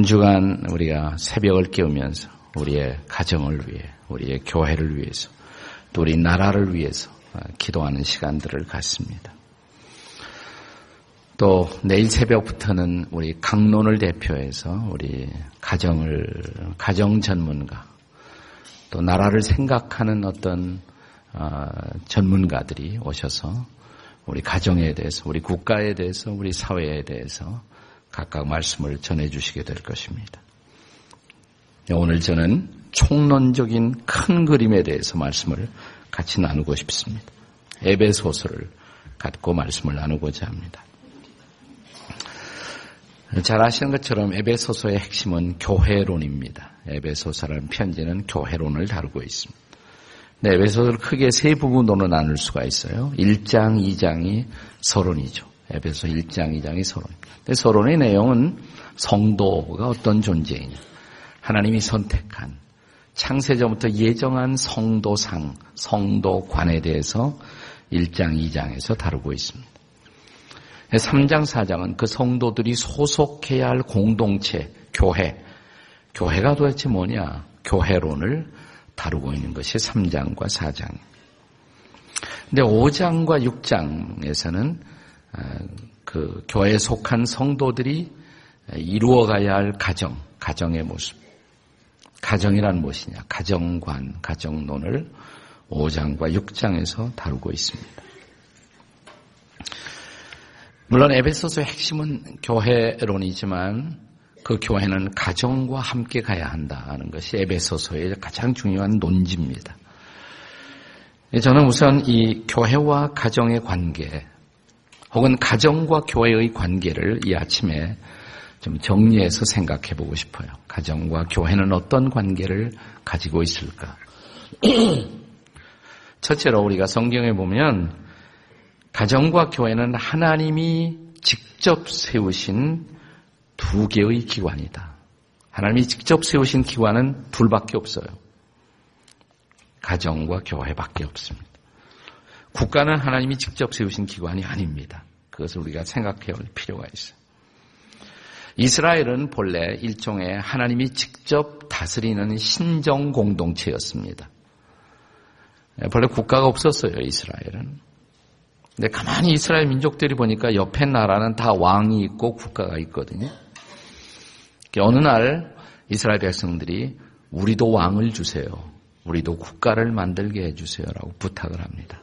이한 주간 우리가 새벽을 깨우면서 우리의 가정을 위해, 우리의 교회를 위해서, 또 우리 나라를 위해서 기도하는 시간들을 갖습니다. 또 내일 새벽부터는 우리 강론을 대표해서 우리 가정을, 가정 전문가, 또 나라를 생각하는 어떤 어, 전문가들이 오셔서 우리 가정에 대해서, 우리 국가에 대해서, 우리 사회에 대해서 각각 말씀을 전해주시게 될 것입니다. 오늘 저는 총론적인 큰 그림에 대해서 말씀을 같이 나누고 싶습니다. 에베소서를 갖고 말씀을 나누고자 합니다. 잘 아시는 것처럼 에베소서의 핵심은 교회론입니다. 에베소서라는 편지는 교회론을 다루고 있습니다. 네, 에베소서를 크게 세 부분으로 나눌 수가 있어요. 1장, 2장이 서론이죠. 에베소 1장, 2장이 서론. 근데 서론의 내용은 성도가 어떤 존재이냐. 하나님이 선택한 창세전부터 예정한 성도상, 성도관에 대해서 1장, 2장에서 다루고 있습니다. 3장, 4장은 그 성도들이 소속해야 할 공동체, 교회. 교회가 도대체 뭐냐? 교회론을 다루고 있는 것이 3장과 4장. 근데 5장과 6장에서는 아, 그 교회에 속한 성도들이 이루어가야 할 가정, 가정의 모습. 가정이란 무엇이냐? 가정관, 가정론을 5장과 6장에서 다루고 있습니다. 물론 에베소서의 핵심은 교회론이지만 그 교회는 가정과 함께 가야 한다는 것이 에베소서의 가장 중요한 논지입니다. 저는 우선 이 교회와 가정의 관계, 혹은 가정과 교회의 관계를 이 아침에 좀 정리해서 생각해 보고 싶어요. 가정과 교회는 어떤 관계를 가지고 있을까? 첫째로 우리가 성경에 보면 가정과 교회는 하나님이 직접 세우신 두 개의 기관이다. 하나님이 직접 세우신 기관은 둘밖에 없어요. 가정과 교회밖에 없습니다. 국가는 하나님이 직접 세우신 기관이 아닙니다. 그것을 우리가 생각해 볼 필요가 있어요. 이스라엘은 본래 일종의 하나님이 직접 다스리는 신정 공동체였습니다. 본래 국가가 없었어요, 이스라엘은. 근데 가만히 이스라엘 민족들이 보니까 옆에 나라는 다 왕이 있고 국가가 있거든요. 어느 날 이스라엘 백성들이 우리도 왕을 주세요. 우리도 국가를 만들게 해주세요라고 부탁을 합니다.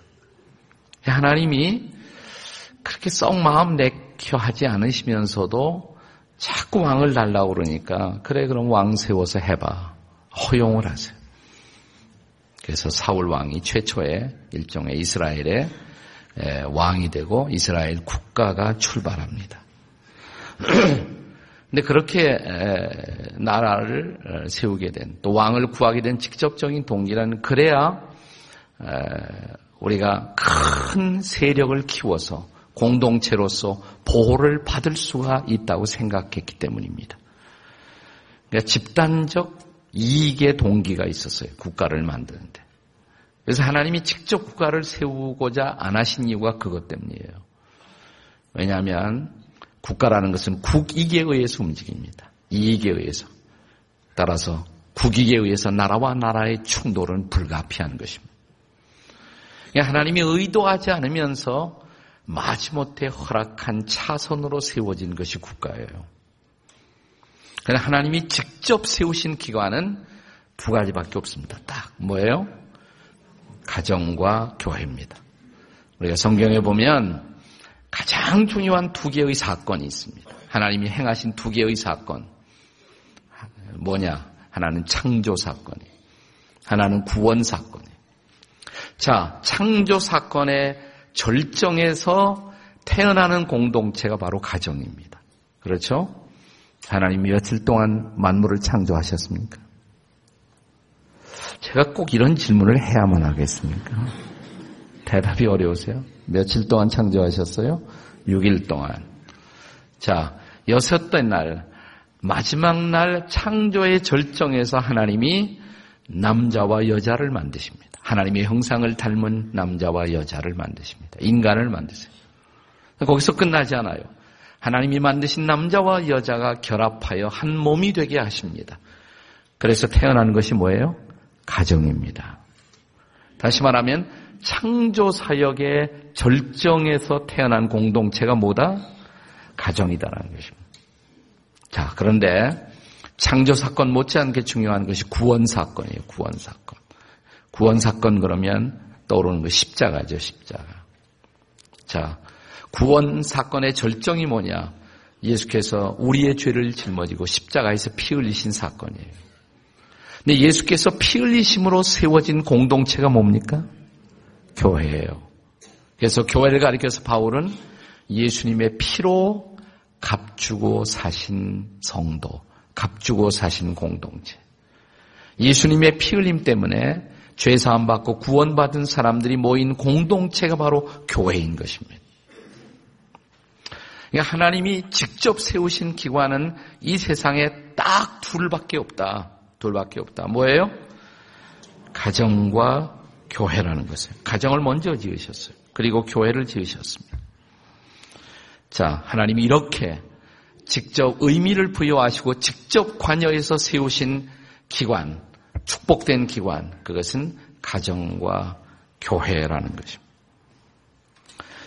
하나님이 그렇게 썩 마음 내켜 하지 않으시면서도 자꾸 왕을 달라고 그러니까 그래 그럼 왕 세워서 해봐. 허용을 하세요. 그래서 사울 왕이 최초의 일종의 이스라엘의 왕이 되고 이스라엘 국가가 출발합니다. 근데 그렇게 나라를 세우게 된, 또 왕을 구하게 된 직접적인 동기는 그래야 우리가 큰 세력을 키워서 공동체로서 보호를 받을 수가 있다고 생각했기 때문입니다. 그러니까 집단적 이익의 동기가 있었어요. 국가를 만드는데. 그래서 하나님이 직접 국가를 세우고자 안 하신 이유가 그것 때문이에요. 왜냐하면 국가라는 것은 국익에 의해서 움직입니다. 이익에 의해서. 따라서 국익에 의해서 나라와 나라의 충돌은 불가피한 것입니다. 그러니까 하나님이 의도하지 않으면서 마지못해 허락한 차선으로 세워진 것이 국가예요. 그러나 하나님이 직접 세우신 기관은 두 가지밖에 없습니다. 딱 뭐예요? 가정과 교회입니다. 우리가 성경에 보면 가장 중요한 두 개의 사건이 있습니다. 하나님이 행하신 두 개의 사건. 뭐냐? 하나는 창조 사건이, 하나는 구원 사건이. 자, 창조 사건의 절정에서 태어나는 공동체가 바로 가정입니다. 그렇죠? 하나님이 며칠 동안 만물을 창조하셨습니까? 제가 꼭 이런 질문을 해야만 하겠습니까? 대답이 어려우세요? 며칠 동안 창조하셨어요? 6일 동안. 자, 여섯째 날, 마지막 날 창조의 절정에서 하나님이 남자와 여자를 만드십니다. 하나님의 형상을 닮은 남자와 여자를 만드십니다. 인간을 만드세요. 거기서 끝나지 않아요. 하나님이 만드신 남자와 여자가 결합하여 한 몸이 되게 하십니다. 그래서 태어나는 것이 뭐예요? 가정입니다. 다시 말하면 창조 사역의 절정에서 태어난 공동체가 뭐다? 가정이다라는 것입니다. 자, 그런데 창조 사건 못지않게 중요한 것이 구원 사건이에요. 구원 사건. 구원 사건 그러면 떠오르는 거 십자가죠, 십자가. 자, 구원 사건의 절정이 뭐냐? 예수께서 우리의 죄를 짊어지고 십자가에서 피 흘리신 사건이에요. 근데 예수께서 피 흘리심으로 세워진 공동체가 뭡니까? 교회예요. 그래서 교회를 가리켜서 바울은 예수님의 피로 값주고 사신 성도, 값주고 사신 공동체. 예수님의 피 흘림 때문에 죄 사함 받고 구원받은 사람들이 모인 공동체가 바로 교회인 것입니다. 그러니까 하나님이 직접 세우신 기관은 이 세상에 딱 둘밖에 없다. 둘밖에 없다. 뭐예요? 가정과 교회라는 것을. 가정을 먼저 지으셨어요. 그리고 교회를 지으셨습니다. 자, 하나님이 이렇게 직접 의미를 부여하시고 직접 관여해서 세우신 기관, 축복된 기관, 그것은 가정과 교회라는 것입니다.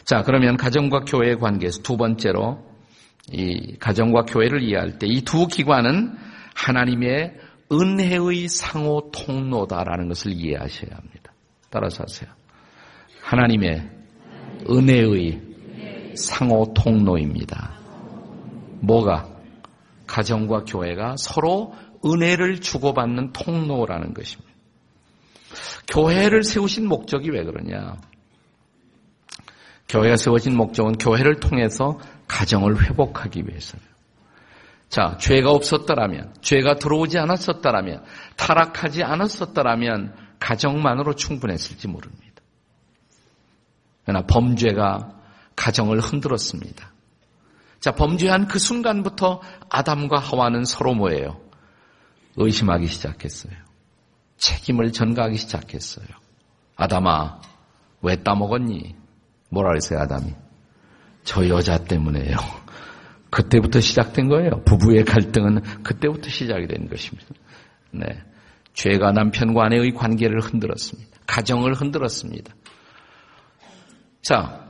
자, 그러면 가정과 교회의 관계에서 두 번째로 이 가정과 교회를 이해할 때 이 두 기관은 하나님의 은혜의 상호 통로다라는 것을 이해하셔야 합니다. 따라서 하세요. 하나님의 은혜의 상호 통로입니다. 뭐가? 가정과 교회가 서로 은혜를 주고받는 통로라는 것입니다. 교회를 세우신 목적이 왜 그러냐? 교회가 세워진 목적은 교회를 통해서 가정을 회복하기 위해서예요. 자, 죄가 없었더라면, 죄가 들어오지 않았었더라면, 타락하지 않았었더라면 가정만으로 충분했을지 모릅니다. 그러나 범죄가 가정을 흔들었습니다. 자, 범죄한 그 순간부터 아담과 하와는 서로 뭐예요? 의심하기 시작했어요. 책임을 전가하기 시작했어요. 아담아, 왜 따먹었니? 뭐라 그랬어요, 아담이? 저 여자 때문에요. 그때부터 시작된 거예요. 부부의 갈등은 그때부터 시작이 된 것입니다. 네. 죄가 남편과 아내의 관계를 흔들었습니다. 가정을 흔들었습니다. 자,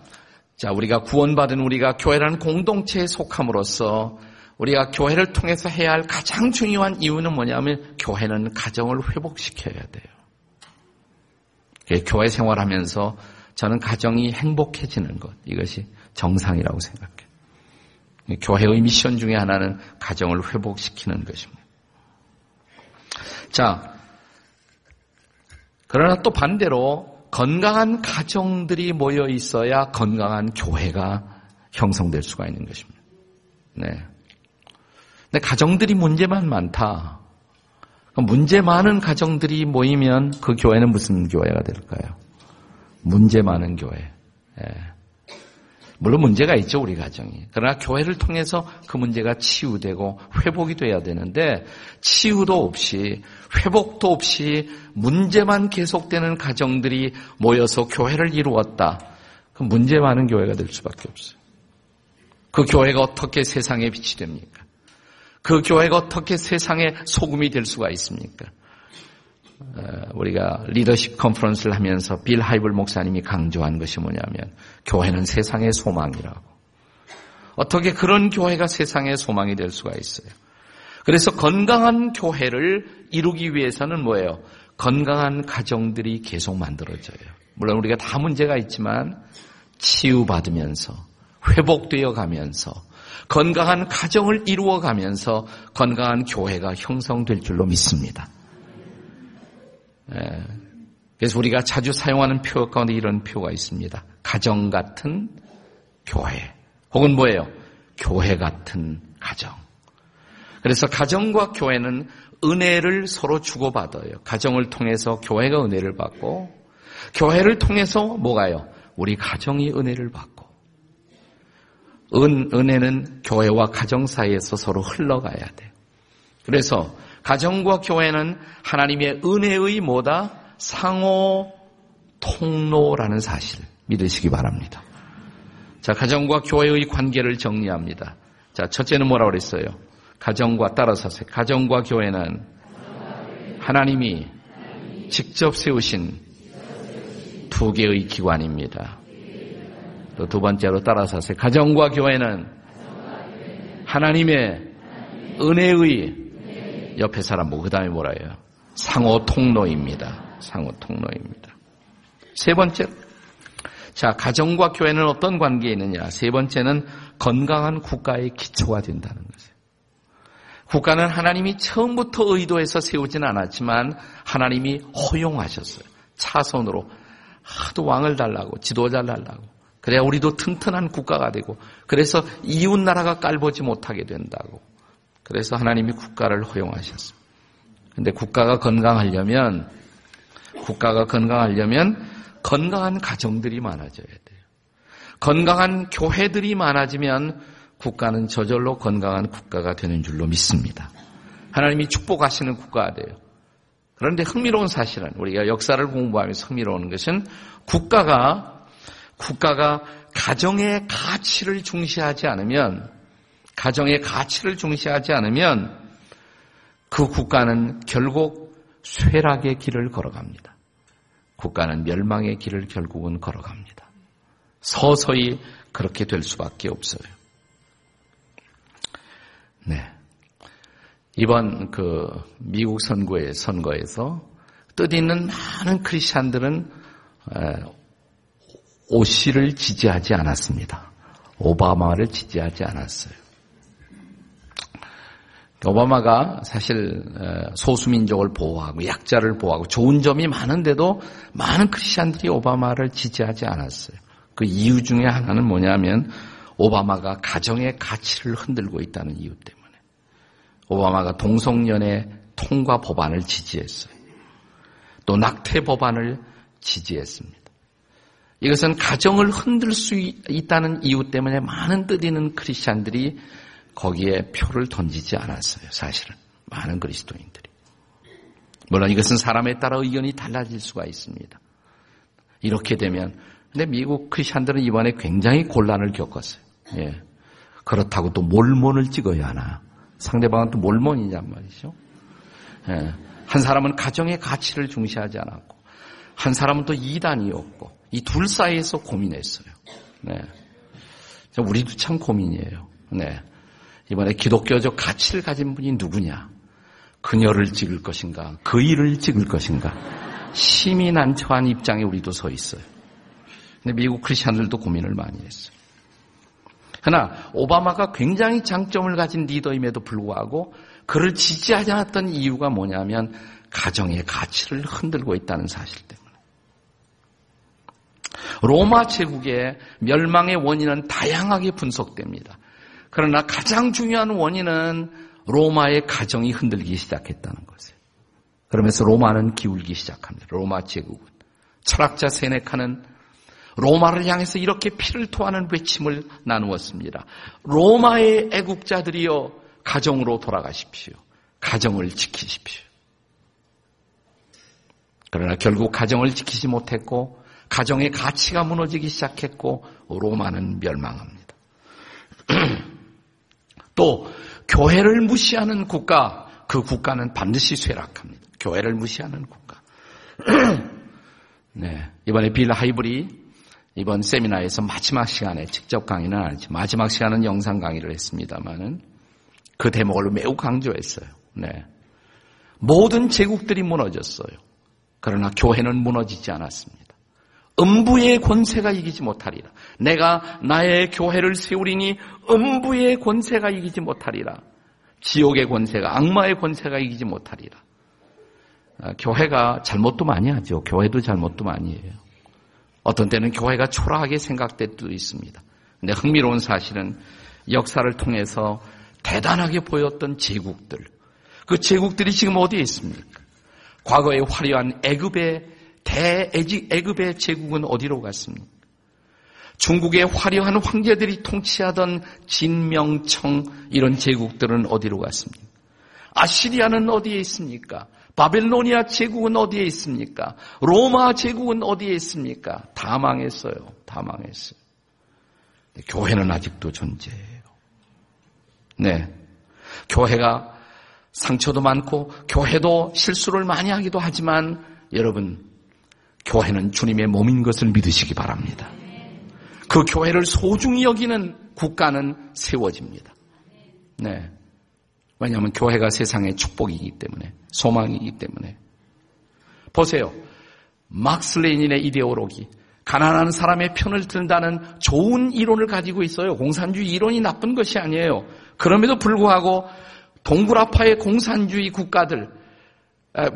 자, 우리가 구원받은 우리가 교회라는 공동체에 속함으로써 우리가 교회를 통해서 해야 할 가장 중요한 이유는 뭐냐면 교회는 가정을 회복시켜야 돼요. 교회 생활하면서 저는 가정이 행복해지는 것 이것이 정상이라고 생각해요. 교회의 미션 중에 하나는 가정을 회복시키는 것입니다. 자, 그러나 또 반대로 건강한 가정들이 모여 있어야 건강한 교회가 형성될 수가 있는 것입니다. 네. 근데 가정들이 문제만 많다. 문제 많은 가정들이 모이면 그 교회는 무슨 교회가 될까요? 문제 많은 교회. 예. 물론 문제가 있죠, 우리 가정이. 그러나 교회를 통해서 그 문제가 치유되고 회복이 돼야 되는데 치유도 없이 회복도 없이 문제만 계속되는 가정들이 모여서 교회를 이루었다. 그 문제 많은 교회가 될 수밖에 없어요. 그 교회가 어떻게 세상에 빛이 됩니까? 그 교회가 어떻게 세상에 소금이 될 수가 있습니까? 어, 우리가 리더십 컨퍼런스를 하면서 빌 하이블 목사님이 강조한 것이 뭐냐면 교회는 세상의 소망이라고. 어떻게 그런 교회가 세상의 소망이 될 수가 있어요. 그래서 건강한 교회를 이루기 위해서는 뭐예요? 건강한 가정들이 계속 만들어져요. 물론 우리가 다 문제가 있지만 치유받으면서 회복되어 가면서 건강한 가정을 이루어 가면서 건강한 교회가 형성될 줄로 믿습니다. 예. 그래서 우리가 자주 사용하는 표 가운데 이런 표가 있습니다. 가정 같은 교회. 혹은 뭐예요? 교회 같은 가정. 그래서 가정과 교회는 은혜를 서로 주고받아요. 가정을 통해서 교회가 은혜를 받고, 교회를 통해서 뭐가요? 우리 가정이 은혜를 받고. 은, 은혜는 교회와 가정 사이에서 서로 흘러가야 돼요. 그래서 가정과 교회는 하나님의 은혜의 뭐다? 상호 통로라는 사실 믿으시기 바랍니다. 자, 가정과 교회의 관계를 정리합니다. 자, 첫째는 뭐라고 그랬어요? 가정과 따라서 가정과 교회는 하나님이 직접 세우신 두 개의 기관입니다. 또 두 번째로 따라서 가정과 교회는 하나님의 은혜의 옆에 사람 뭐 그다음에 뭐라 해요? 상호 통로입니다. 상호 통로입니다. 세 번째 자, 가정과 교회는 어떤 관계에 있느냐? 세 번째는 건강한 국가의 기초가 된다는 것이에요. 국가는 하나님이 처음부터 의도해서 세우진 않았지만 하나님이 허용하셨어요. 차선으로 하도 왕을 달라고 지도자를 달라고 그래야 우리도 튼튼한 국가가 되고 그래서 이웃 나라가 깔보지 못하게 된다고 그래서 하나님이 국가를 허용하셨습니다. 근데 국가가 건강하려면 국가가 건강하려면 건강한 가정들이 많아져야 돼요. 건강한 교회들이 많아지면 국가는 저절로 건강한 국가가 되는 줄로 믿습니다. 하나님이 축복하시는 국가가 돼요. 그런데 흥미로운 사실은 우리가 역사를 공부하면서 흥미로운 것은 국가가 국가가 가정의 가치를 중시하지 않으면 가정의 가치를 중시하지 않으면 그 국가는 결국 쇠락의 길을 걸어갑니다. 국가는 멸망의 길을 결국은 걸어갑니다. 서서히 그렇게 될 수밖에 없어요. 네. 이번 그 미국 선거의 선거에서 뜻 있는 많은 크리스찬들은 오씨를 지지하지 않았습니다. 오바마를 지지하지 않았어요. 오바마가 사실 소수민족을 보호하고 약자를 보호하고 좋은 점이 많은데도 많은 크리스찬들이 오바마를 지지하지 않았어요. 그 이유 중에 하나는 뭐냐면 오바마가 가정의 가치를 흔들고 있다는 이유 때문에. 오바마가 동성연애 통과 법안을 지지했어요. 또 낙태 법안을 지지했습니다. 이것은 가정을 흔들 수 있다는 이유 때문에 많은 뜻 있는 크리스찬들이 거기에 표를 던지지 않았어요. 사실은 많은 그리스도인들이. 물론 이것은 사람에 따라 의견이 달라질 수가 있습니다. 이렇게 되면 근데 미국 크리스찬들은 이번에 굉장히 곤란을 겪었어요. 예. 그렇다고 또 몰몬을 찍어야 하나? 상대방은 또 몰몬이냔 말이죠. 예. 한 사람은 가정의 가치를 중시하지 않았고, 한 사람은 또 이단이었고, 이 둘 사이에서 고민했어요. 네. 우리도 참 고민이에요. 네. 이번에 기독교적 가치를 가진 분이 누구냐? 그녀를 찍을 것인가? 그 일을 찍을 것인가? 심이 난처한 입장에 우리도 서 있어요. 근데 미국 크리스천들도 고민을 많이 했어요. 그러나 오바마가 굉장히 장점을 가진 리더임에도 불구하고 그를 지지하지 않았던 이유가 뭐냐면 가정의 가치를 흔들고 있다는 사실 때문에. 로마 제국의 멸망의 원인은 다양하게 분석됩니다. 그러나 가장 중요한 원인은 로마의 가정이 흔들기 시작했다는 것이에요. 그러면서 로마는 기울기 시작합니다. 로마 제국은. 철학자 세네카는 로마를 향해서 이렇게 피를 토하는 외침을 나누었습니다. 로마의 애국자들이여 가정으로 돌아가십시오. 가정을 지키십시오. 그러나 결국 가정을 지키지 못했고 가정의 가치가 무너지기 시작했고 로마는 멸망합니다. 또 교회를 무시하는 국가, 그 국가는 반드시 쇠락합니다. 교회를 무시하는 국가. 네, 이번에 빌 하이브리 이번 세미나에서 마지막 시간에 직접 강의는 아니지 마지막 시간은 영상 강의를 했습니다만은 그 대목을 매우 강조했어요. 네. 모든 제국들이 무너졌어요. 그러나 교회는 무너지지 않았습니다. 음부의 권세가 이기지 못하리라. 내가 나의 교회를 세우리니 음부의 권세가 이기지 못하리라. 지옥의 권세가 악마의 권세가 이기지 못하리라. 아, 교회가 잘못도 많이 하죠. 교회도 잘못도 많이 해요. 어떤 때는 교회가 초라하게 생각될 때도 있습니다. 근데 흥미로운 사실은 역사를 통해서 대단하게 보였던 제국들, 그 제국들이 지금 어디에 있습니까? 과거에 화려한 애굽의 대애굽의 제국은 어디로 갔습니까? 중국의 화려한 황제들이 통치하던 진명청 이런 제국들은 어디로 갔습니까? 아시리아는 어디에 있습니까? 바벨로니아 제국은 어디에 있습니까? 로마 제국은 어디에 있습니까? 다 망했어요. 다 망했어요. 교회는 아직도 존재해요. 네. 교회가 상처도 많고 교회도 실수를 많이 하기도 하지만 여러분 교회는 주님의 몸인 것을 믿으시기 바랍니다. 그 교회를 소중히 여기는 국가는 세워집니다. 네. 왜냐하면 교회가 세상의 축복이기 때문에 소망이기 때문에 보세요. 막스 레닌의 이데올로기 가난한 사람의 편을 든다는 좋은 이론을 가지고 있어요. 공산주의 이론이 나쁜 것이 아니에요. 그럼에도 불구하고 동굴아파의 공산주의 국가들,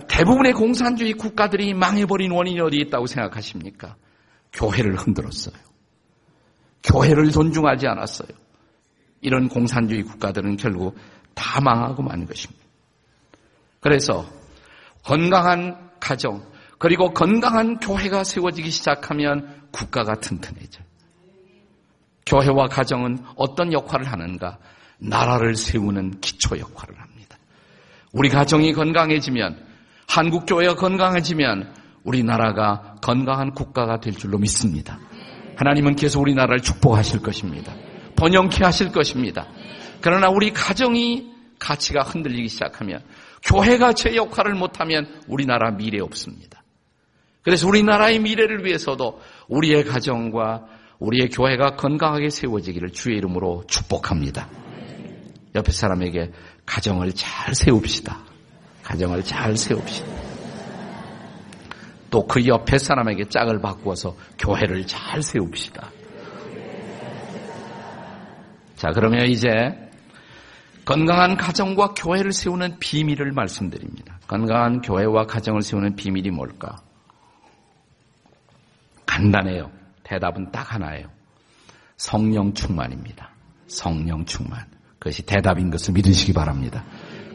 대부분의 공산주의 국가들이 망해버린 원인이 어디 있다고 생각하십니까? 교회를 흔들었어요. 교회를 존중하지 않았어요. 이런 공산주의 국가들은 결국 다 망하고 만 것입니다. 그래서 건강한 가정, 그리고 건강한 교회가 세워지기 시작하면 국가가 튼튼해져요. 교회와 가정은 어떤 역할을 하는가? 나라를 세우는 기초 역할을 합니다. 우리 가정이 건강해지면 한국 교회가 건강해지면 우리나라가 건강한 국가가 될 줄로 믿습니다. 하나님은 계속 우리나라를 축복하실 것입니다. 번영케 하실 것입니다. 그러나 우리 가정이 가치가 흔들리기 시작하면 교회가 제 역할을 못하면 우리나라 미래 없습니다. 그래서 우리나라의 미래를 위해서도 우리의 가정과 우리의 교회가 건강하게 세워지기를 주의 이름으로 축복합니다. 옆에 사람에게 가정을 잘 세웁시다. 가정을 잘 세웁시다. 또 그 옆에 사람에게 짝을 바꾸어서 교회를 잘 세웁시다. 자, 그러면 이제 건강한 가정과 교회를 세우는 비밀을 말씀드립니다. 건강한 교회와 가정을 세우는 비밀이 뭘까? 간단해요. 대답은 딱 하나예요. 성령 충만입니다. 성령 충만. 그것이 대답인 것을 믿으시기 바랍니다.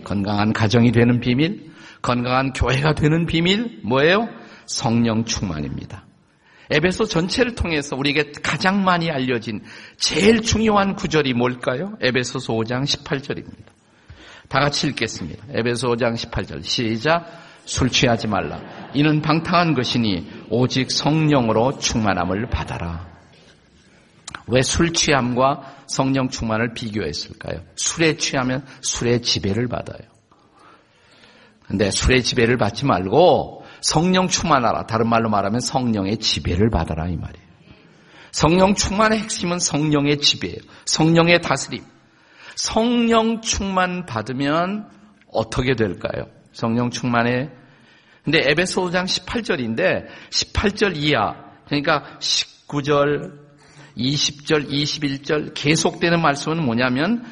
건강한 가정이 되는 비밀, 건강한 교회가 되는 비밀, 뭐예요? 성령 충만입니다. 에베소 전체를 통해서 우리에게 가장 많이 알려진 제일 중요한 구절이 뭘까요? 에베소서 5장 18절입니다. 다 같이 읽겠습니다. 에베소 5장 18절. 시작. 술 취하지 말라. 이는 방탕한 것이니 오직 성령으로 충만함을 받아라. 왜 술 취함과 성령 충만을 비교했을까요? 술에 취하면 술의 지배를 받아요. 근데 술의 지배를 받지 말고 성령 충만하라. 다른 말로 말하면 성령의 지배를 받아라 이 말이에요. 성령 충만의 핵심은 성령의 지배예요. 성령의 다스림. 성령 충만 받으면 어떻게 될까요? 성령 충만에 근데 에베소 5장 18절인데 18절 이하 그러니까 19절 20절, 21절 계속되는 말씀은 뭐냐면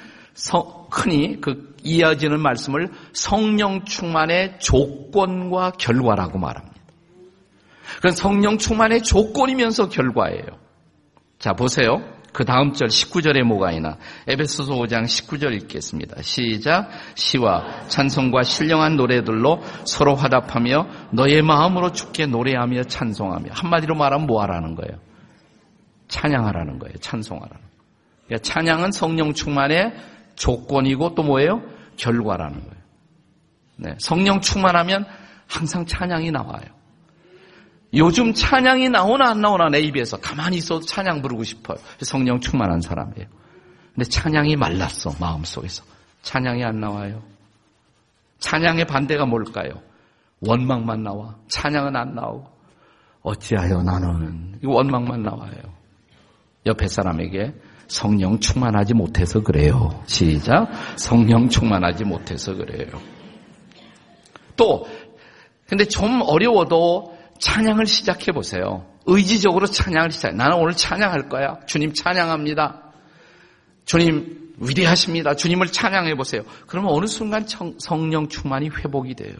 흔히 그 이어지는 말씀을 성령 충만의 조건과 결과라고 말합니다. 그건 성령 충만의 조건이면서 결과예요. 자, 보세요. 그 다음 절 19절에 뭐가 있나? 에베소서 5장 19절 읽겠습니다. 시작. 시와 찬송과 신령한 노래들로 서로 화답하며 너의 마음으로 죽게 노래하며 찬송하며 한마디로 말하면 뭐 하라는 거예요? 찬양하라는 거예요. 찬송하라는. 그러니까 찬양은 성령 충만의 조건이고 또 뭐예요? 결과라는 거예요. 네, 성령 충만하면 항상 찬양이 나와요. 요즘 찬양이 나오나 안 나오나 내 입에서 가만히 있어도 찬양 부르고 싶어요. 성령 충만한 사람이에요. 근데 찬양이 말랐어 마음 속에서. 찬양이 안 나와요. 찬양의 반대가 뭘까요? 원망만 나와. 찬양은 안 나오고. 어찌하여 나는 원망만 나와요. 옆에 사람에게 성령 충만하지 못해서 그래요. 시작. 성령 충만하지 못해서 그래요. 또, 근데 좀 어려워도 찬양을 시작해 보세요. 의지적으로 찬양을 시작해. 나는 오늘 찬양할 거야. 주님 찬양합니다. 주님 위대하십니다. 주님을 찬양해 보세요. 그러면 어느 순간 성령 충만이 회복이 돼요.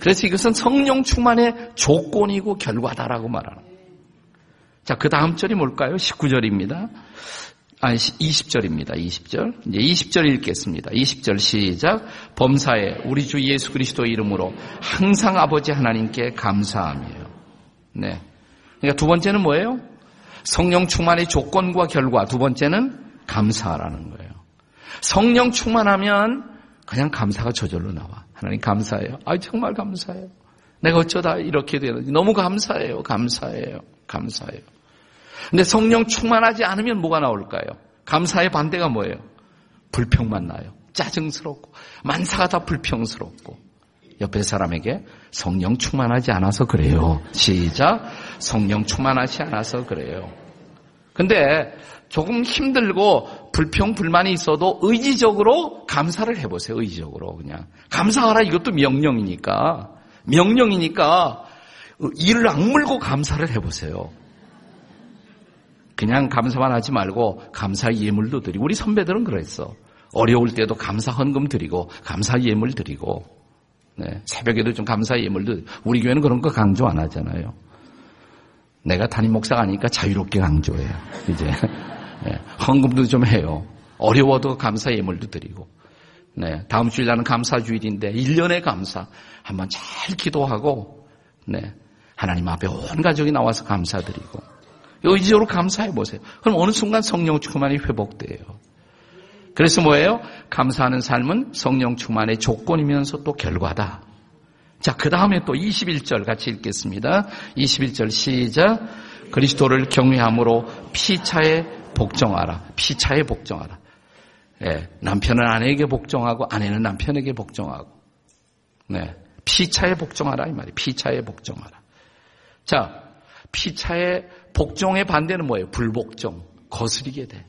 그래서 이것은 성령 충만의 조건이고 결과다라고 말하는 거예요. 자, 그 다음 절이 뭘까요? 19절입니다. 아니, 20절입니다. 20절. 이제 20절 읽겠습니다. 20절 시작. 범사에 우리 주 예수 그리스도 이름으로 항상 아버지 하나님께 감사하며. 네. 그러니까 두 번째는 뭐예요? 성령 충만의 조건과 결과. 두 번째는 감사라는 거예요. 성령 충만하면 그냥 감사가 저절로 나와. 하나님 감사해요. 아, 정말 감사해요. 내가 어쩌다 이렇게 되는지 너무 감사해요. 감사해요. 감사해요. 근데 성령 충만하지 않으면 뭐가 나올까요? 감사의 반대가 뭐예요? 불평만 나요. 짜증스럽고 만사가 다 불평스럽고 옆에 사람에게 성령 충만하지 않아서 그래요. 시작. 성령 충만하지 않아서 그래요. 근데 조금 힘들고 불평 불만이 있어도 의지적으로 감사를 해보세요. 의지적으로 그냥 감사하라 이것도 명령이니까 명령이니까 이를 악물고 감사를 해보세요. 그냥 감사만 하지 말고 감사 예물도 드리고 우리 선배들은 그랬어. 어려울 때도 감사 헌금 드리고 감사 예물 드리고 네, 새벽에도 좀 감사 예물도 우리 교회는 그런 거 강조 안 하잖아요. 내가 담임 목사가 아니니까 자유롭게 강조해요. 이제 네, 헌금도 좀 해요. 어려워도 감사 예물도 드리고 네, 다음 주일 나는 감사 주일인데 1년의 감사 한번 잘 기도하고 네, 하나님 앞에 온 가족이 나와서 감사드리고 의지적으로 감사해 보세요. 그럼 어느 순간 성령 충만이 회복돼요. 그래서 뭐예요? 감사하는 삶은 성령 충만의 조건이면서 또 결과다. 자, 그 다음에 또 21절 같이 읽겠습니다. 21절 시작. 그리스도를 경외함으로 피차에 복종하라. 피차에 복종하라. 예, 남편은 아내에게 복종하고 아내는 남편에게 복종하고. 네. 피차에 복종하라 이 말이 피차에 복종하라. 자, 피차에 복종의 반대는 뭐예요? 불복종. 거스리게 돼.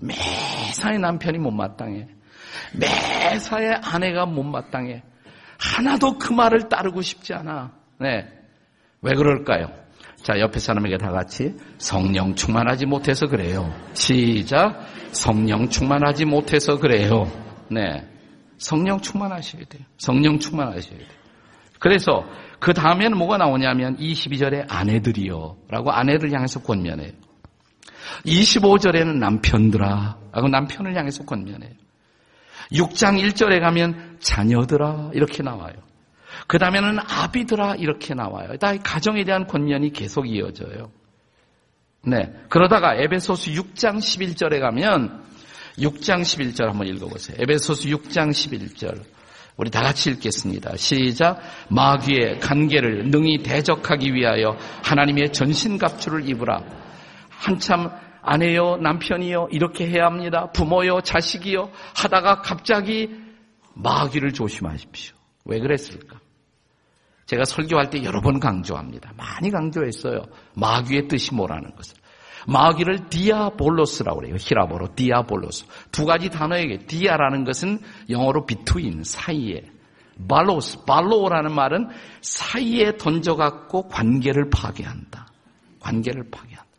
매사에 남편이 못마땅해. 매사에 아내가 못마땅해. 하나도 그 말을 따르고 싶지 않아. 네. 왜 그럴까요? 자, 옆에 사람에게 다 같이 성령 충만하지 못해서 그래요. 시작. 성령 충만하지 못해서 그래요. 네. 성령 충만하셔야 돼요. 성령 충만하셔야 돼요. 그래서 그 다음에는 뭐가 나오냐면 22절에 아내들이요. 라고 아내를 향해서 권면해요. 25절에는 남편들아. 라고 남편을 향해서 권면해요. 6장 1절에 가면 자녀들아. 이렇게 나와요. 그 다음에는 아비들아. 이렇게 나와요. 다 가정에 대한 권면이 계속 이어져요. 네. 그러다가 에베소스 6장 11절에 가면 6장 11절 한번 읽어보세요. 에베소스 6장 11절. 우리 다 같이 읽겠습니다. 시작. 마귀의 관계를 능히 대적하기 위하여 하나님의 전신갑주를 입으라. 한참 아내요, 남편이요, 이렇게 해야 합니다. 부모요, 자식이요, 하다가 갑자기 마귀를 조심하십시오. 왜 그랬을까? 제가 설교할 때 여러 번 강조합니다. 많이 강조했어요. 마귀의 뜻이 뭐라는 것을. 마귀를 디아볼로스라고 그래요. 헬라어로 디아볼로스. 두 가지 단어인데 디아라는 것은 영어로 between 사이에 발로스 발로라는 말은 사이에 던져갖고 관계를 파괴한다. 관계를 파괴한다.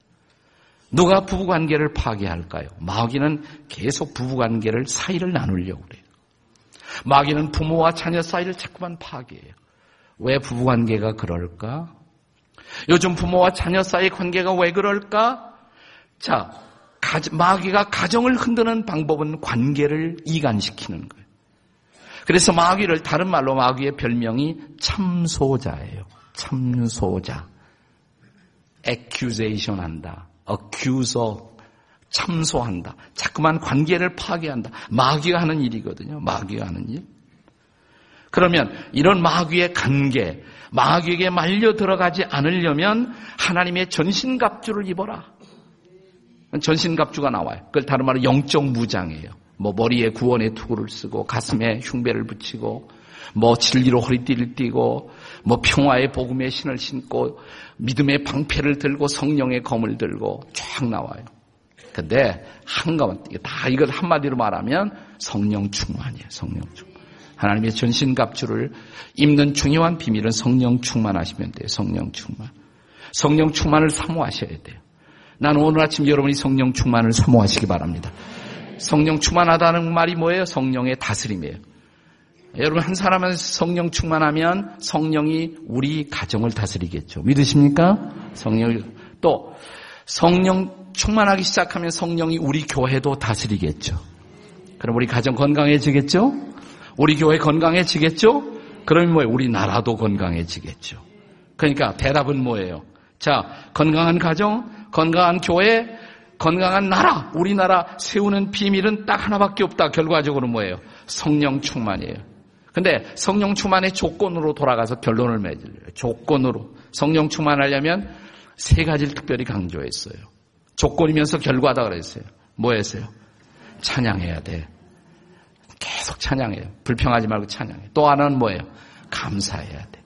누가 부부 관계를 파괴할까요? 마귀는 계속 부부 관계를 사이를 나누려고 그래요. 마귀는 부모와 자녀 사이를 자꾸만 파괴해요. 왜 부부 관계가 그럴까? 요즘 부모와 자녀 사이 관계가 왜 그럴까? 자, 마귀가 가정을 흔드는 방법은 관계를 이간시키는 거예요. 그래서 마귀를 다른 말로 마귀의 별명이 참소자예요. 참소자. accusation 한다. accuser. 참소한다. 자꾸만 관계를 파괴한다. 마귀가 하는 일이거든요. 마귀가 하는 일. 그러면 이런 마귀의 관계, 마귀에게 말려 들어가지 않으려면 하나님의 전신갑주를 입어라. 전신갑주가 나와요. 그걸 다른 말로 영적 무장이에요. 뭐 머리에 구원의 투구를 쓰고 가슴에 흉배를 붙이고 뭐 진리로 허리띠를 띠고 뭐 평화의 복음의 신을 신고 믿음의 방패를 들고 성령의 검을 들고 쫙 나와요. 근데 한가만 다 이걸 한마디로 말하면 성령 충만이에요. 성령 충만. 하나님의 전신갑주를 입는 중요한 비밀은 성령 충만하시면 돼요. 성령 충만. 성령 충만을 사모하셔야 돼요. 나는 오늘 아침 여러분이 성령 충만을 사모하시기 바랍니다. 성령 충만하다는 말이 뭐예요? 성령의 다스림이에요. 여러분 한 사람은 성령 충만하면 성령이 우리 가정을 다스리겠죠. 믿으십니까? 성령 또 성령 충만하기 시작하면 성령이 우리 교회도 다스리겠죠. 그럼 우리 가정 건강해지겠죠? 우리 교회 건강해지겠죠? 그러면 뭐예요? 우리 나라도 건강해지겠죠. 그러니까 대답은 뭐예요? 자, 건강한 가정, 건강한 교회, 건강한 나라, 우리나라 세우는 비밀은 딱 하나밖에 없다. 결과적으로 뭐예요? 성령 충만이에요. 근데 성령 충만의 조건으로 돌아가서 결론을 맺으려요. 조건으로. 성령 충만하려면 세 가지를 특별히 강조했어요. 조건이면서 결과다 그랬어요. 뭐였어요? 찬양해야 돼. 계속 찬양해요. 불평하지 말고 찬양해요. 또 하나는 뭐예요? 감사해야 돼.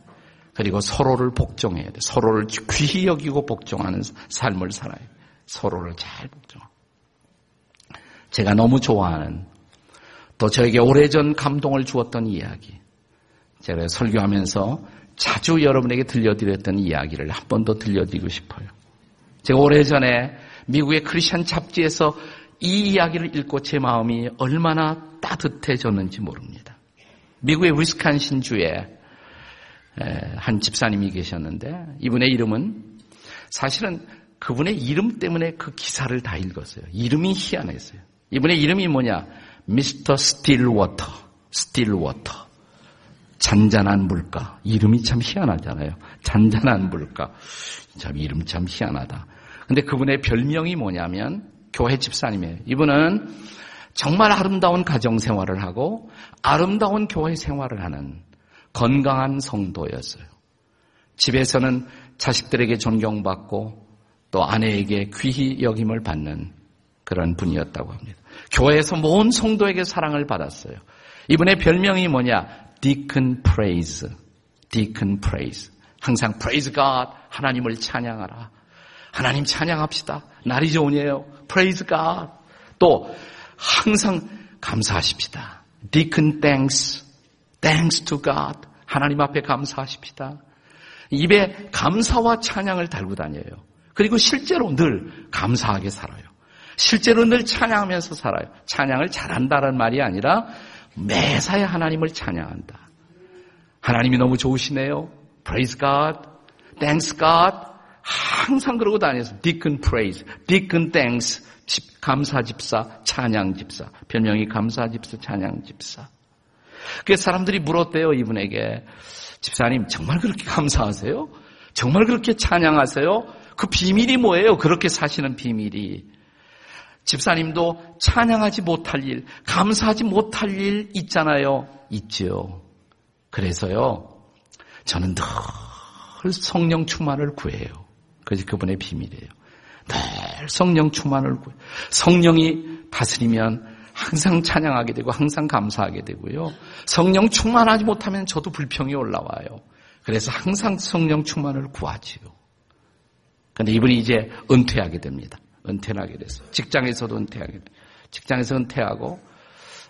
그리고 서로를 복종해야 돼. 서로를 귀히 여기고 복종하는 삶을 살아요. 서로를 잘 복종. 제가 너무 좋아하는 또 저에게 오래전 감동을 주었던 이야기. 제가 설교하면서 자주 여러분에게 들려드렸던 이야기를 한 번 더 들려드리고 싶어요. 제가 오래전에 미국의 크리스천 잡지에서 이 이야기를 읽고 제 마음이 얼마나 따뜻해졌는지 모릅니다. 미국의 위스콘신주에 한 집사님이 계셨는데 이분의 이름은 사실은 그분의 이름 때문에 그 기사를 다 읽었어요. 이름이 희한했어요. 이분의 이름이 뭐냐? 미스터 스틸워터. 스틸워터. 잔잔한 물가. 이름이 참 희한하잖아요. 잔잔한 물가. 참 이름 참 희한하다. 근데 그분의 별명이 뭐냐면 교회 집사님이에요. 이분은 정말 아름다운 가정 생활을 하고 아름다운 교회 생활을 하는 건강한 성도였어요. 집에서는 자식들에게 존경받고 또 아내에게 귀히 여김을 받는 그런 분이었다고 합니다. 교회에서 모든 성도에게 사랑을 받았어요. 이분의 별명이 뭐냐? Deacon Praise. Deacon Praise. 항상 Praise God. 하나님을 찬양하라. 하나님 찬양합시다. 날이 좋으네요. Praise God. 또 항상 감사하십시다. Deacon Thanks. Thanks to God. 하나님 앞에 감사하십시다. 입에 감사와 찬양을 달고 다녀요. 그리고 실제로 늘 감사하게 살아요. 실제로 늘 찬양하면서 살아요. 찬양을 잘한다는 말이 아니라 매사에 하나님을 찬양한다. 하나님이 너무 좋으시네요. Praise God. Thanks God. 항상 그러고 다녀서 Deacon Praise, Deacon Thanks, 집, 감사 집사, 찬양 집사. 별명이 감사 집사, 찬양 집사. 그 사람들이 물었대요, 이분에게. 집사님, 정말 그렇게 감사하세요? 정말 그렇게 찬양하세요? 그 비밀이 뭐예요? 그렇게 사시는 비밀이. 집사님도 찬양하지 못할 일, 감사하지 못할 일 있잖아요. 있죠. 그래서요, 저는 늘 성령 충만을 구해요. 그것이 그분의 비밀이에요. 늘 성령 충만을 구해요. 성령이 다스리면 항상 찬양하게 되고 항상 감사하게 되고요. 성령 충만하지 못하면 저도 불평이 올라와요. 그래서 항상 성령 충만을 구하지요. 근데 이분이 이제 은퇴하게 됩니다. 은퇴를 하게 됐어요. 직장에서도 은퇴하게 돼요. 직장에서 은퇴하고.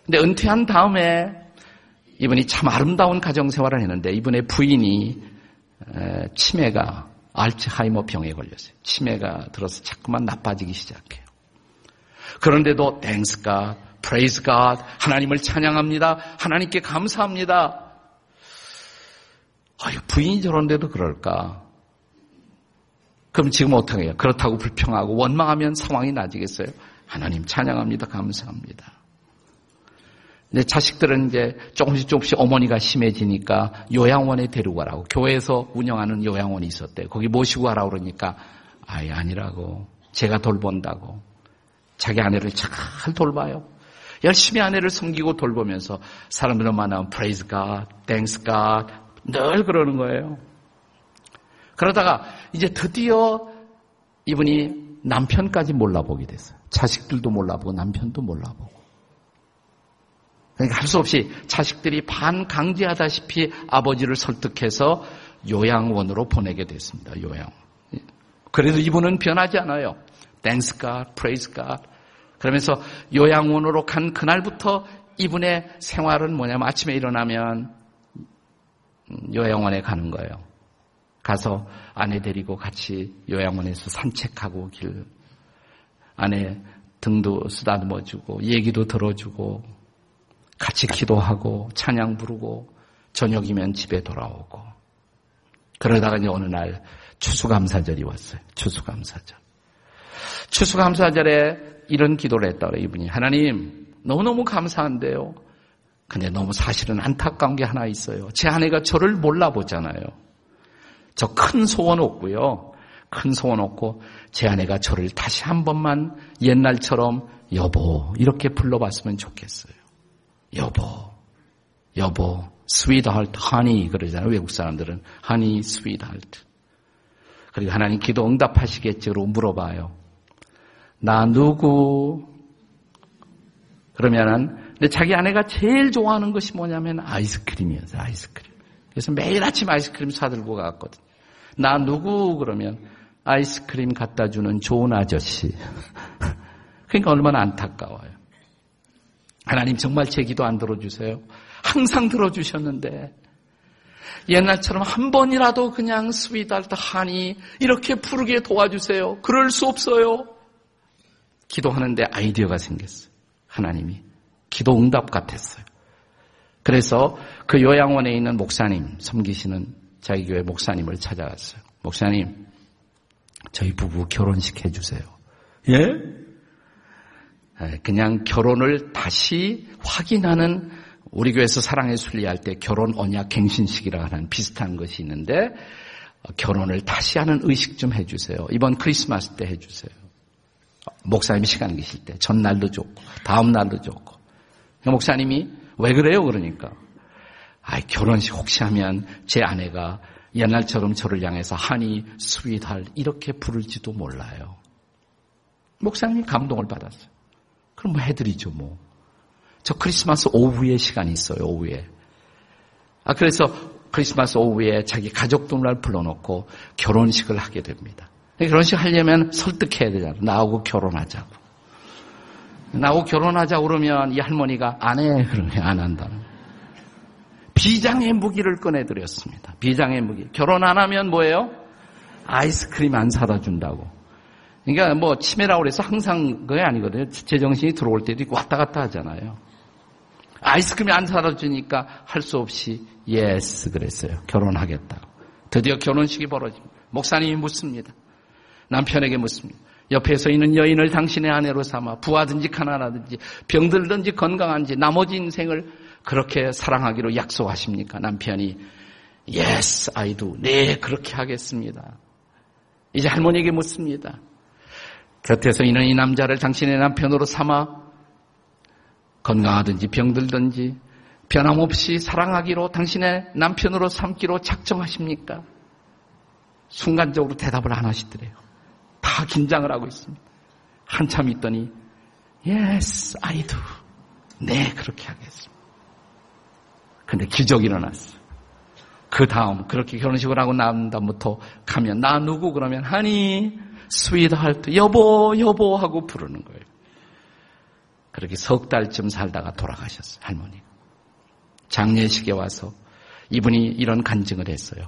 근데 은퇴한 다음에 이분이 참 아름다운 가정 생활을 했는데 이분의 부인이 치매가 알츠하이머 병에 걸렸어요. 치매가 들어서 자꾸만 나빠지기 시작해요. 그런데도 Thanks God praise God 하나님을 찬양합니다. 하나님께 감사합니다. 아유, 부인이 저런데도 그럴까? 그럼 지금 어떻게 해요? 그렇다고 불평하고 원망하면 상황이 나아지겠어요? 하나님 찬양합니다. 감사합니다. 근데 자식들은 이제 조금씩 조금씩 어머니가 심해지니까 요양원에 데리고 가라고. 교회에서 운영하는 요양원이 있었대요. 거기 모시고 가라고 그러니까 아예 아니라고. 제가 돌본다고. 자기 아내를 잘 돌봐요. 열심히 아내를 섬기고 돌보면서 사람들을 만나면 praise God, thanks God 늘 그러는 거예요. 그러다가 이제 드디어 이분이 남편까지 몰라보게 됐어요. 자식들도 몰라보고 남편도 몰라보고. 그러니까 할 수 없이 자식들이 반 강제하다시피 아버지를 설득해서 요양원으로 보내게 됐습니다. 요양. 그래도 이분은 변하지 않아요. Thanks God, praise God. 그러면서 요양원으로 간 그날부터 이분의 생활은 뭐냐면 아침에 일어나면 요양원에 가는 거예요. 가서 아내 데리고 같이 요양원에서 산책하고 길 아내 등도 쓰다듬어 주고 얘기도 들어주고 같이 기도하고 찬양 부르고 저녁이면 집에 돌아오고 그러다가 이제 어느 날 추수감사절이 왔어요. 추수감사절. 추수감사절에 이런 기도를 했다고 이분이 하나님 너무너무 감사한데요. 근데 너무 사실은 안타까운 게 하나 있어요. 제 아내가 저를 몰라보잖아요. 저 큰 소원 없고요. 큰 소원 없고 제 아내가 저를 다시 한 번만 옛날처럼 여보 이렇게 불러봤으면 좋겠어요. 여보, 여보, sweetheart, honey 그러잖아요. 외국 사람들은 honey, sweetheart. 그리고 하나님 기도 응답하시겠지로 물어봐요. 나 누구? 그러면은 근데 자기 아내가 제일 좋아하는 것이 뭐냐면 아이스크림이었어요. 아이스크림. 그래서 매일 아침 아이스크림 사들고 갔거든요. 나 누구 그러면 아이스크림 갖다 주는 좋은 아저씨. 그러니까 얼마나 안타까워요. 하나님 정말 제 기도 안 들어주세요. 항상 들어주셨는데 옛날처럼 한 번이라도 그냥 스위달트 하니 이렇게 부르게 도와주세요. 그럴 수 없어요. 기도하는데 아이디어가 생겼어요. 하나님이 기도 응답 같았어요. 그래서 그 요양원에 있는 목사님 섬기시는 자기 교회 목사님을 찾아갔어요. 목사님, 저희 부부 결혼식 해주세요. 예? 그냥 결혼을 다시 확인하는 우리 교회에서 사랑의 순리할 때 결혼 언약 갱신식이라 하는 비슷한 것이 있는데 결혼을 다시 하는 의식 좀 해주세요. 이번 크리스마스 때 해주세요. 목사님이 시간 계실 때 전날도 좋고 다음 날도 좋고 목사님이 왜 그래요? 그러니까 아 결혼식 혹시 하면 제 아내가 옛날처럼 저를 향해서 하니 스윗할 이렇게 부를지도 몰라요. 목사님이 감동을 받았어요. 그럼 뭐 해드리죠 뭐. 저 크리스마스 오후에 시간이 있어요 오후에. 아 그래서 크리스마스 오후에 자기 가족들을 불러놓고 결혼식을 하게 됩니다. 결혼식 하려면 설득해야 되잖아. 나하고 결혼하자고. 나하고 결혼하자고 그러면 이 할머니가 안 해. 그러면 안 한다는. 비장의 무기를 꺼내들었습니다. 비장의 무기. 결혼 안 하면 뭐예요? 아이스크림 안 사다 준다고. 그러니까 뭐 치매라고 그래서 항상 그게 아니거든요. 제정신이 들어올 때도 있고 왔다 갔다 하잖아요. 아이스크림 안 사다 주니까 할 수 없이 yes 그랬어요. 결혼하겠다고. 드디어 결혼식이 벌어집니다. 목사님이 묻습니다. 남편에게 묻습니다. 옆에 서 있는 여인을 당신의 아내로 삼아 부하든지 가난하든지 병들든지 건강한지 나머지 인생을 그렇게 사랑하기로 약속하십니까? 남편이 Yes, I do. 네, 그렇게 하겠습니다. 이제 할머니에게 묻습니다. 곁에서 있는 이 남자를 당신의 남편으로 삼아 건강하든지 병들든지 변함없이 사랑하기로 당신의 남편으로 삼기로 작정하십니까? 순간적으로 대답을 안 하시더래요. 다 긴장을 하고 있습니다. 한참 있더니 Yes, I do. 네, 그렇게 하겠습니다. 근데 기적이 일어났어. 그 다음 그렇게 결혼식을 하고 난 다음부터 가면 나 누구 그러면 honey sweetheart 여보 여보 하고 부르는 거예요. 그렇게 석 달쯤 살다가 돌아가셨어요 할머니. 장례식에 와서 이분이 이런 간증을 했어요.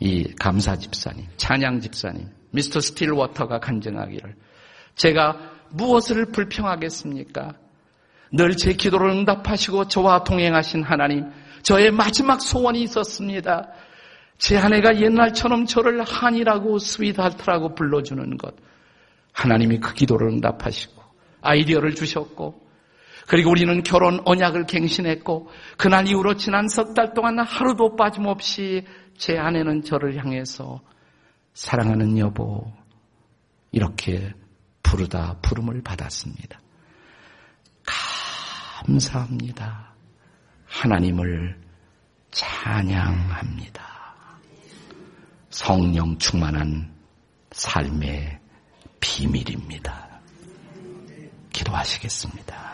이 감사 집사님, 찬양 집사님, 미스터 스틸워터가 간증하기를 제가 무엇을 불평하겠습니까? 늘 제 기도를 응답하시고 저와 동행하신 하나님, 저의 마지막 소원이 있었습니다. 제 아내가 옛날처럼 저를 honey라고 sweetheart라고 불러주는 것. 하나님이 그 기도를 응답하시고 아이디어를 주셨고 그리고 우리는 결혼 언약을 갱신했고 그날 이후로 지난 석 달 동안 하루도 빠짐없이 제 아내는 저를 향해서 사랑하는 여보 이렇게 부르다 부름을 받았습니다. 감사합니다. 하나님을 찬양합니다. 성령 충만한 삶의 비밀입니다. 기도하시겠습니다.